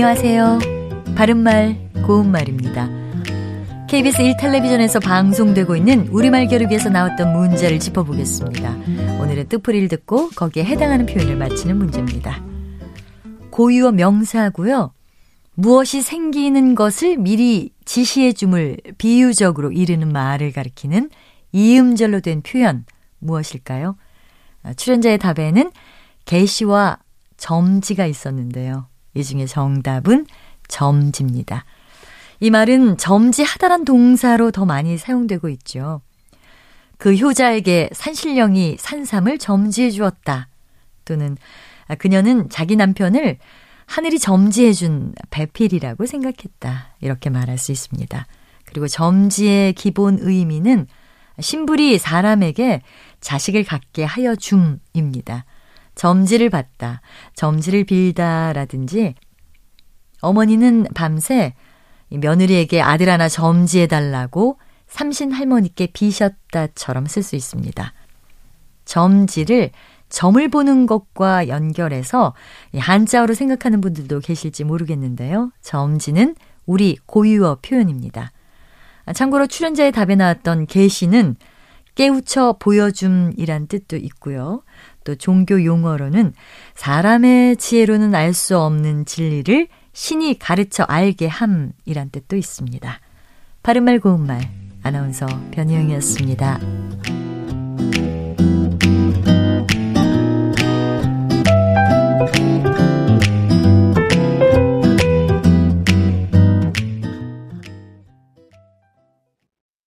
안녕하세요. 바른말, 고운말입니다. KBS 1텔레비전에서 방송되고 있는 우리말 겨루기에서 나왔던 문제를 짚어보겠습니다. 오늘의 뜻풀이를 듣고 거기에 해당하는 표현을 맞히는 문제입니다. 고유어 명사고요. 무엇이 생기는 것을 미리 지시해 줌을 비유적으로 이르는 말을 가리키는 이음절로 된 표현 무엇일까요? 아, 출연자의 답에는 개시와 점지가 있었는데요. 이 중에 정답은 점지입니다. 이 말은 점지하다란 동사로 더 많이 사용되고 있죠. 그 효자에게 산신령이 산삼을 점지해 주었다. 또는 아, 그녀는 자기 남편을 하늘이 점지해 준 배필이라고 생각했다. 이렇게 말할 수 있습니다. 그리고 점지의 기본 의미는 신불이 사람에게 자식을 갖게 하여 줌입니다. 점지를 받다, 점지를 빌다라든지 어머니는 밤새 며느리에게 아들 하나 점지해달라고 삼신 할머니께 비셨다처럼 쓸 수 있습니다. 점지를 점을 보는 것과 연결해서 한자어로 생각하는 분들도 계실지 모르겠는데요. 점지는 우리 고유어 표현입니다. 참고로 출연자의 답에 나왔던 계시는 깨우쳐 보여줌이란 뜻도 있고요. 또 종교 용어로는 사람의 지혜로는 알 수 없는 진리를 신이 가르쳐 알게 함이란 뜻도 있습니다. 바른말 고운말 아나운서 변희영이었습니다.